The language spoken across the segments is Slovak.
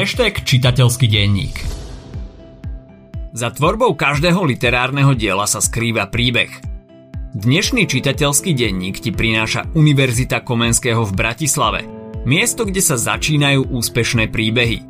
hashtag čitateľský denník. Za tvorbou každého literárneho diela sa skrýva príbeh. Dnešný čitateľský denník ti prináša Univerzita Komenského v Bratislave. Miesto, kde sa začínajú úspešné príbehy –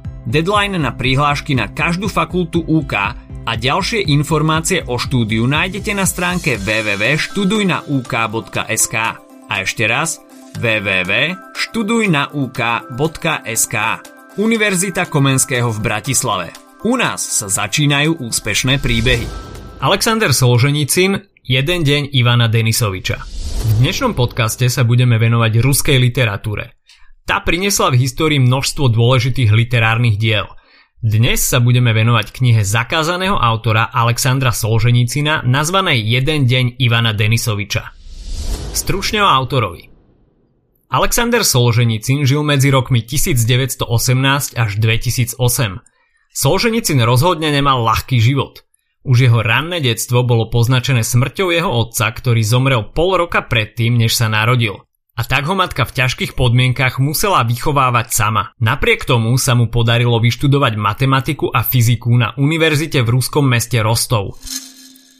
Deadline na prihlášky na každú fakultu UK a ďalšie informácie o štúdiu nájdete na stránke www.študujnauk.sk a ešte raz www.študujnauk.sk Univerzita Komenského v Bratislave. U nás sa začínajú úspešné príbehy. Alexander Solženicin, Jeden deň Ivana Denisoviča. V dnešnom podcaste sa budeme venovať ruskej literatúre. Tá priniesla v histórii množstvo dôležitých literárnych diel – dnes sa budeme venovať knihe zakázaného autora Alexandra Solženicina nazvanej Jeden deň Ivana Denisoviča. Stručne o autorovi. Alexander Solženicin žil medzi rokmi 1918 až 2008. Solženicin rozhodne nemal ľahký život. Už jeho ranné detstvo bolo poznačené smrťou jeho otca, ktorý zomrel pol roka predtým, než sa narodil. A tak ho matka v ťažkých podmienkach musela vychovávať sama. Napriek tomu sa mu podarilo vyštudovať matematiku a fyziku na univerzite v ruskom meste Rostov.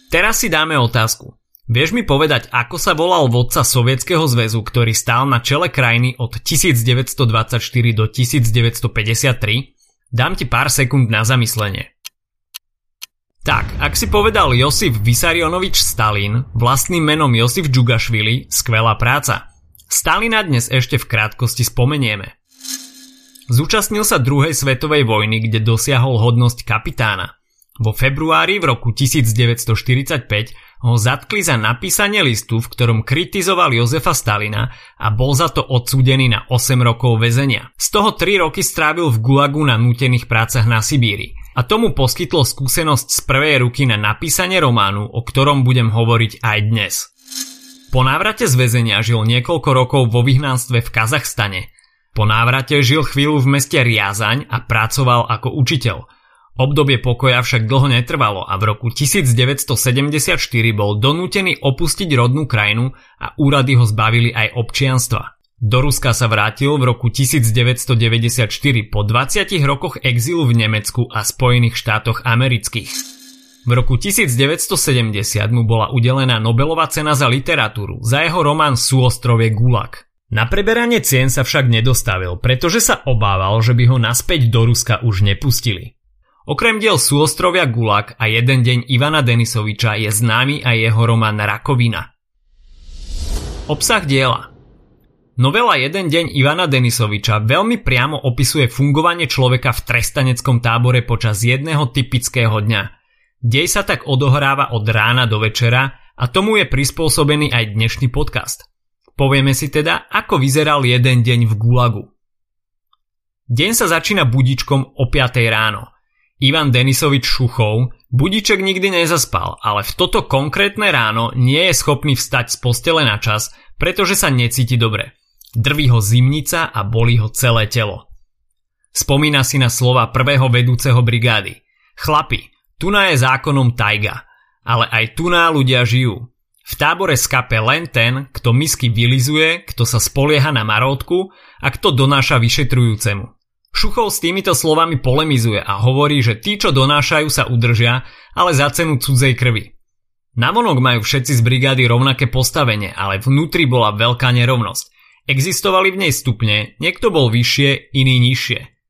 Teraz si dáme otázku. Vieš mi povedať, ako sa volal vodca Sovietskeho zväzu, ktorý stál na čele krajiny od 1924 do 1953? Dám ti pár sekúnd na zamyslenie. Tak, ak si povedal Josif Vysarionovič Stalin, vlastným menom Josif Džugašvili, skvelá práca. Stalina dnes ešte v krátkosti spomenieme. Zúčastnil sa druhej svetovej vojny, kde dosiahol hodnosť kapitána. Vo februári v roku 1945 ho zatkli za napísanie listu, v ktorom kritizoval Jozefa Stalina a bol za to odsúdený na 8 rokov väzenia. Z toho 3 roky strávil v Gulagu na nútených prácach na Sibíri. A tomu poskytlo skúsenosť z prvej ruky na napísanie románu, o ktorom budem hovoriť aj dnes. Po návrate z väzenia žil niekoľko rokov vo vyhnanstve v Kazachstane. Po návrate žil chvíľu v meste Riazaň a pracoval ako učiteľ. Obdobie pokoja však dlho netrvalo a v roku 1974 bol donútený opustiť rodnú krajinu a úrady ho zbavili aj občianstva. Do Ruska sa vrátil v roku 1994 po 20 rokoch exilu v Nemecku a Spojených štátoch amerických. V roku 1970 mu bola udelená Nobelová cena za literatúru za jeho román Súostrovie Gulag. Na preberanie cien sa však nedostavil, pretože sa obával, že by ho naspäť do Ruska už nepustili. Okrem diel Súostrovia Gulag a Jeden deň Ivana Denisoviča je známy aj jeho román Rakovina. Obsah diela Novela Jeden deň Ivana Denisoviča veľmi priamo opisuje fungovanie človeka v trestaneckom tábore počas jedného typického dňa – Dej sa tak odohráva od rána do večera a tomu je prispôsobený aj dnešný podcast. Povieme si teda, ako vyzeral jeden deň v Gulagu. Deň sa začína budičkom o 5 ráno. Ivan Denisovič Šuchov budiček nikdy nezaspal, ale v toto konkrétne ráno nie je schopný vstať z postele na čas, pretože sa necíti dobre. Drví ho zimnica a bolí ho celé telo. Spomína si na slova prvého vedúceho brigády. Chlapi, Tuná je zákonom tajga, ale aj tuná ľudia žijú. V tábore skape len ten, kto misky vylizuje, kto sa spolieha na marótku a kto donáša vyšetrujúcemu. Šuchov s týmito slovami polemizuje a hovorí, že tí, čo donášajú, sa udržia, ale za cenu cudzej krvi. Navonok majú všetci z brigády rovnaké postavenie, ale vnútri bola veľká nerovnosť. Existovali v nej stupne, niekto bol vyššie, iný nižšie.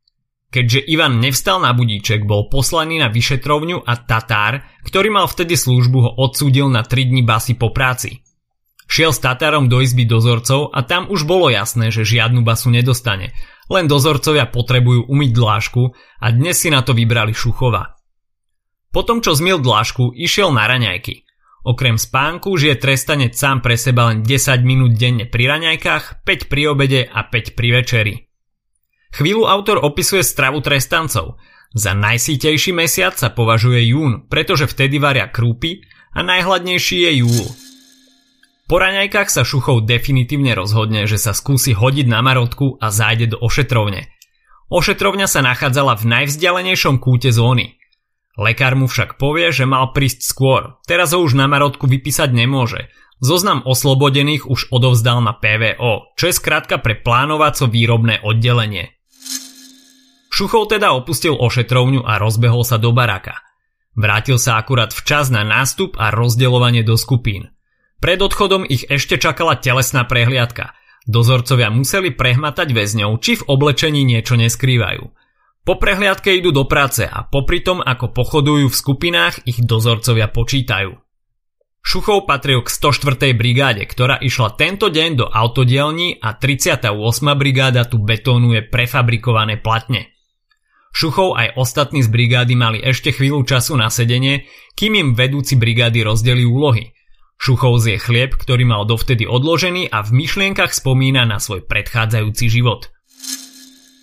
Keďže Ivan nevstal na budíček, bol poslaný na vyšetrovňu a Tatár, ktorý mal vtedy službu, ho odsúdil na 3 dní basy po práci. Šiel s Tatárom do izby dozorcov a tam už bolo jasné, že žiadnu basu nedostane. Len dozorcovia potrebujú umyť dlášku a dnes si na to vybrali Šuchova. Potom čo zmil dlášku, išiel na raňajky. Okrem spánku žije trestanec sám pre seba len 10 minút denne pri raňajkách, 5 pri obede a 5 pri večeri. Chvíľu autor opisuje stravu trestancov. Za najsítejší mesiac sa považuje jún, pretože vtedy varia krúpy a najhladnejší je júl. Po raňajkách sa Šuchov definitívne rozhodne, že sa skúsi hodiť na marotku a zájde do ošetrovne. Ošetrovňa sa nachádzala v najvzdialenejšom kúte zóny. Lekár mu však povie, že mal prísť skôr, teraz ho už na marotku vypísať nemôže. Zoznam oslobodených už odovzdal na PVO, čo je skrátka pre plánovaco-výrobné oddelenie. Šuchov teda opustil ošetrovňu a rozbehol sa do baraka. Vrátil sa akurát včas na nástup a rozdeľovanie do skupín. Pred odchodom ich ešte čakala telesná prehliadka. Dozorcovia museli prehmatať väzňov, či v oblečení niečo neskrývajú. Po prehliadke idú do práce a popri tom, ako pochodujú v skupinách, ich dozorcovia počítajú. Šuchov patril k 104. brigáde, ktorá išla tento deň do autodielní a 38. brigáda tu betónuje prefabrikované platne. Šuchov aj ostatní z brigády mali ešte chvíľu času na sedenie, kým im vedúci brigády rozdeli úlohy. Šuchov zje chlieb, ktorý mal dovtedy odložený a v myšlienkach spomína na svoj predchádzajúci život.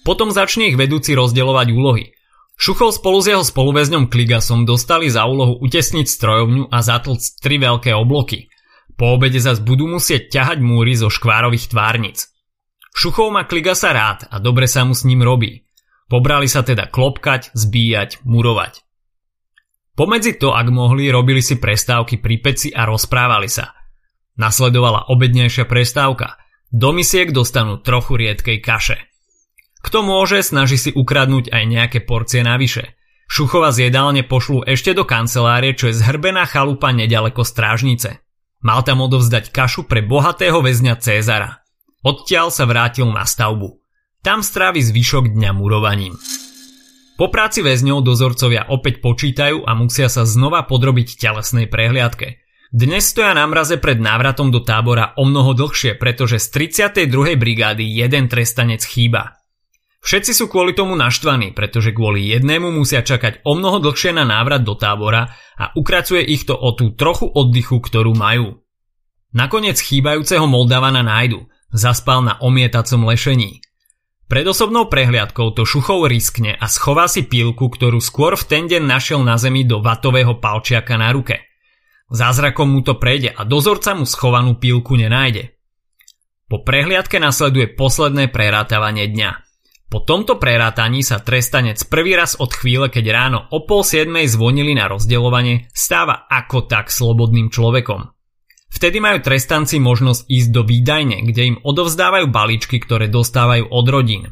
Potom začne ich vedúci rozdeľovať úlohy. Šuchov spolu s jeho spoluväzňom Kligasom dostali za úlohu utesniť strojovňu a zatlcť tri veľké obloky. Po obede zas budú musieť ťahať múry zo škvárových tvárnic. Šuchov má Kligasa rád a dobre sa mu s ním robí. Pobrali sa teda klopkať, zbíjať, murovať. Pomedzi to, ak mohli, robili si prestávky pri peci a rozprávali sa. Nasledovala obednejšia prestávka. Do misiek dostanú trochu riedkej kaše. Kto môže, snaží si ukradnúť aj nejaké porcie navyše. Šuchova z jedálne pošlú ešte do kancelárie, čo je zhrbená chalupa nedaleko strážnice. Mal tam odovzdať kašu pre bohatého väzňa Cézara. Odtiaľ sa vrátil na stavbu. Tam strávi zvyšok dňa murovaním. Po práci väzňov dozorcovia opäť počítajú a musia sa znova podrobiť telesnej prehliadke. Dnes stoja na mraze pred návratom do tábora o mnoho dlhšie, pretože z 32. brigády jeden trestanec chýba. Všetci sú kvôli tomu naštvaní, pretože kvôli jednému musia čakať o mnoho dlhšie na návrat do tábora a ukracuje ich to o tú trochu oddychu, ktorú majú. Nakoniec chýbajúceho Moldavana nájdu, zaspal na omietacom lešení. Pred osobnou prehliadkou to Šuchov riskne a schová si pílku, ktorú skôr v ten deň našiel na zemi do vatového palčiaka na ruke. Zázrakom mu to prejde a dozorca mu schovanú pílku nenájde. Po prehliadke nasleduje posledné prerátavanie dňa. Po tomto prerátaní sa trestanec prvý raz od chvíle, keď ráno o pol siedmej zvonili na rozdeľovanie, stáva ako tak slobodným človekom. Vtedy majú trestanci možnosť ísť do výdajne, kde im odovzdávajú balíčky, ktoré dostávajú od rodín.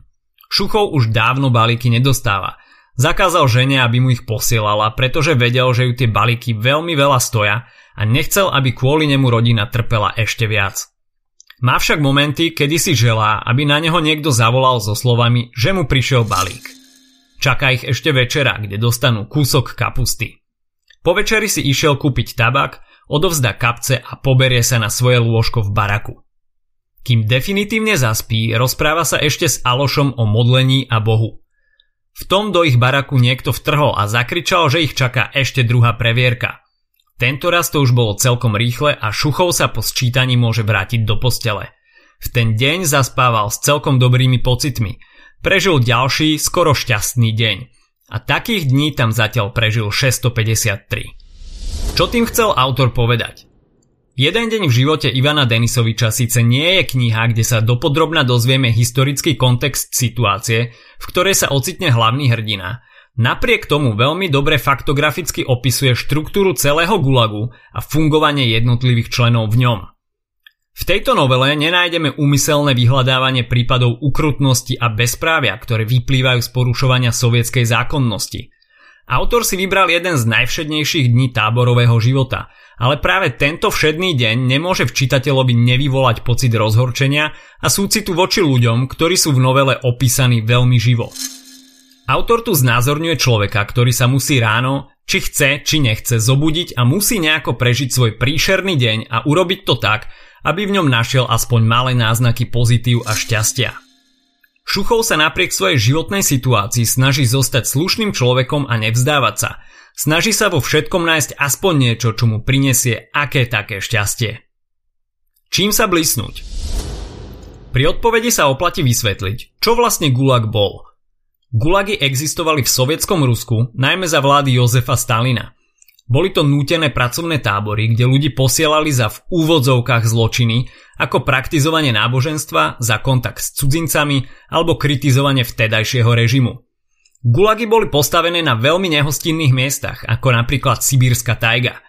Šuchov už dávno balíky nedostáva. Zakázal žene, aby mu ich posielala, pretože vedel, že ju tie balíky veľmi veľa stoja a nechcel, aby kvôli nemu rodina trpela ešte viac. Má však momenty, kedy si želá, aby na neho niekto zavolal so slovami, že mu prišiel balík. Čaká ich ešte večera, kde dostanú kúsok kapusty. Po večeri si išiel kúpiť tabak odovzdá kapce a poberie sa na svoje lôžko v baraku. Kým definitívne zaspí, rozpráva sa ešte s Alošom o modlení a Bohu. V tom do ich baraku niekto vtrhol a zakričal, že ich čaká ešte druhá previerka. Tento raz to už bolo celkom rýchle a Šuchov sa po sčítaní môže vrátiť do postele. V ten deň zaspával s celkom dobrými pocitmi. Prežil ďalší, skoro šťastný deň. A takých dní tam zatiaľ prežil 653. Čo tým chcel autor povedať? Jeden deň v živote Ivana Denisoviča síce nie je kniha, kde sa dopodrobna dozvieme historický kontext situácie, v ktorej sa ocitne hlavný hrdina. Napriek tomu veľmi dobre faktograficky opisuje štruktúru celého gulagu a fungovanie jednotlivých členov v ňom. V tejto novele nenájdeme úmyselné vyhľadávanie prípadov ukrutnosti a bezprávia, ktoré vyplývajú z porušovania sovietskej zákonnosti – Autor si vybral jeden z najvšednejších dní táborového života, ale práve tento všedný deň nemôže v čitateľovi nevyvolať pocit rozhorčenia a súcitu voči ľuďom, ktorí sú v novele opísaní veľmi živo. Autor tu znázorňuje človeka, ktorý sa musí ráno, či chce, či nechce, zobudiť a musí nejako prežiť svoj príšerný deň a urobiť to tak, aby v ňom našiel aspoň malé náznaky pozitív a šťastia. Šuchov sa napriek svojej životnej situácii snaží zostať slušným človekom a nevzdávať sa. Snaží sa vo všetkom nájsť aspoň niečo, čo mu prinesie aké také šťastie. Čím sa blísnuť? Pri odpovedi sa oplatí vysvetliť, čo vlastne Gulag bol. Gulagy existovali v sovietskom Rusku, najmä za vlády Jozefa Stalina. Boli to nútené pracovné tábory, kde ľudí posielali za v úvodzovkách zločiny, ako praktizovanie náboženstva, za kontakt s cudzincami alebo kritizovanie vtedajšieho režimu. Gulagy boli postavené na veľmi nehostinných miestach, ako napríklad Sibírska tajga.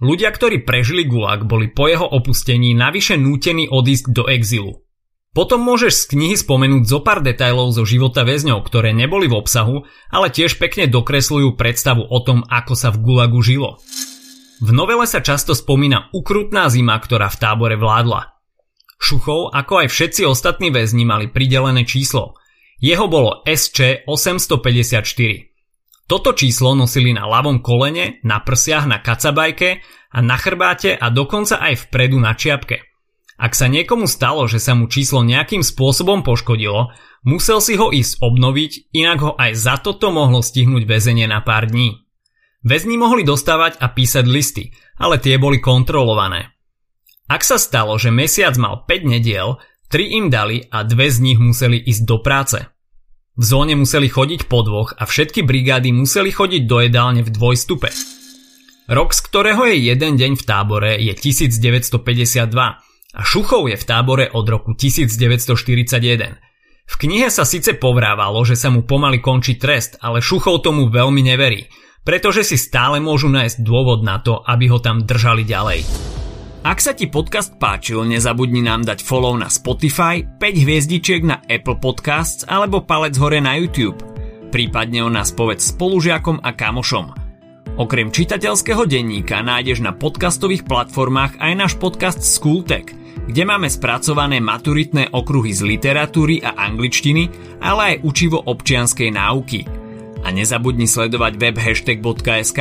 Ľudia, ktorí prežili Gulag, boli po jeho opustení navyše nútení odísť do exilu. Potom môžeš z knihy spomenúť zo pár detajlov zo života väzňov, ktoré neboli v obsahu, ale tiež pekne dokresľujú predstavu o tom, ako sa v Gulagu žilo. V novele sa často spomína ukrutná zima, ktorá v tábore vládla. Šuchov, ako aj všetci ostatní väzni, mali pridelené číslo. Jeho bolo SČ 854. Toto číslo nosili na ľavom kolene, na prsiach, na kacabajke a na chrbáte a dokonca aj vpredu na čiapke. Ak sa niekomu stalo, že sa mu číslo nejakým spôsobom poškodilo, musel si ho ísť obnoviť, inak ho aj za toto mohlo stihnúť väzenie na pár dní. Väzni mohli dostávať a písať listy, ale tie boli kontrolované. Ak sa stalo, že mesiac mal 5 nediel, 3 im dali a dve z nich museli ísť do práce. V zóne museli chodiť po dvoch a všetky brigády museli chodiť do jedálne v dvojstupe. Rok, z ktorého je jeden deň v tábore, je 1952 a Šuchov je v tábore od roku 1941. V knihe sa síce povrávalo, že sa mu pomaly končí trest, ale Šuchov tomu veľmi neverí, pretože si stále môžu nájsť dôvod na to, aby ho tam držali ďalej. Ak sa ti podcast páčil, nezabudni nám dať follow na Spotify, 5 hviezdičiek na Apple Podcasts alebo palec hore na YouTube. Prípadne o nás povedz spolužiakom a kamošom. Okrem čitateľského denníka nájdeš na podcastových platformách aj náš podcast Schooltech, kde máme spracované maturitné okruhy z literatúry a angličtiny, ale aj učivo občianskej náuky. A nezabudni sledovať web hashtag.sk.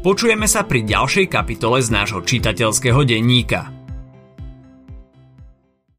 Počujeme sa pri ďalšej kapitole z nášho čitateľského denníka.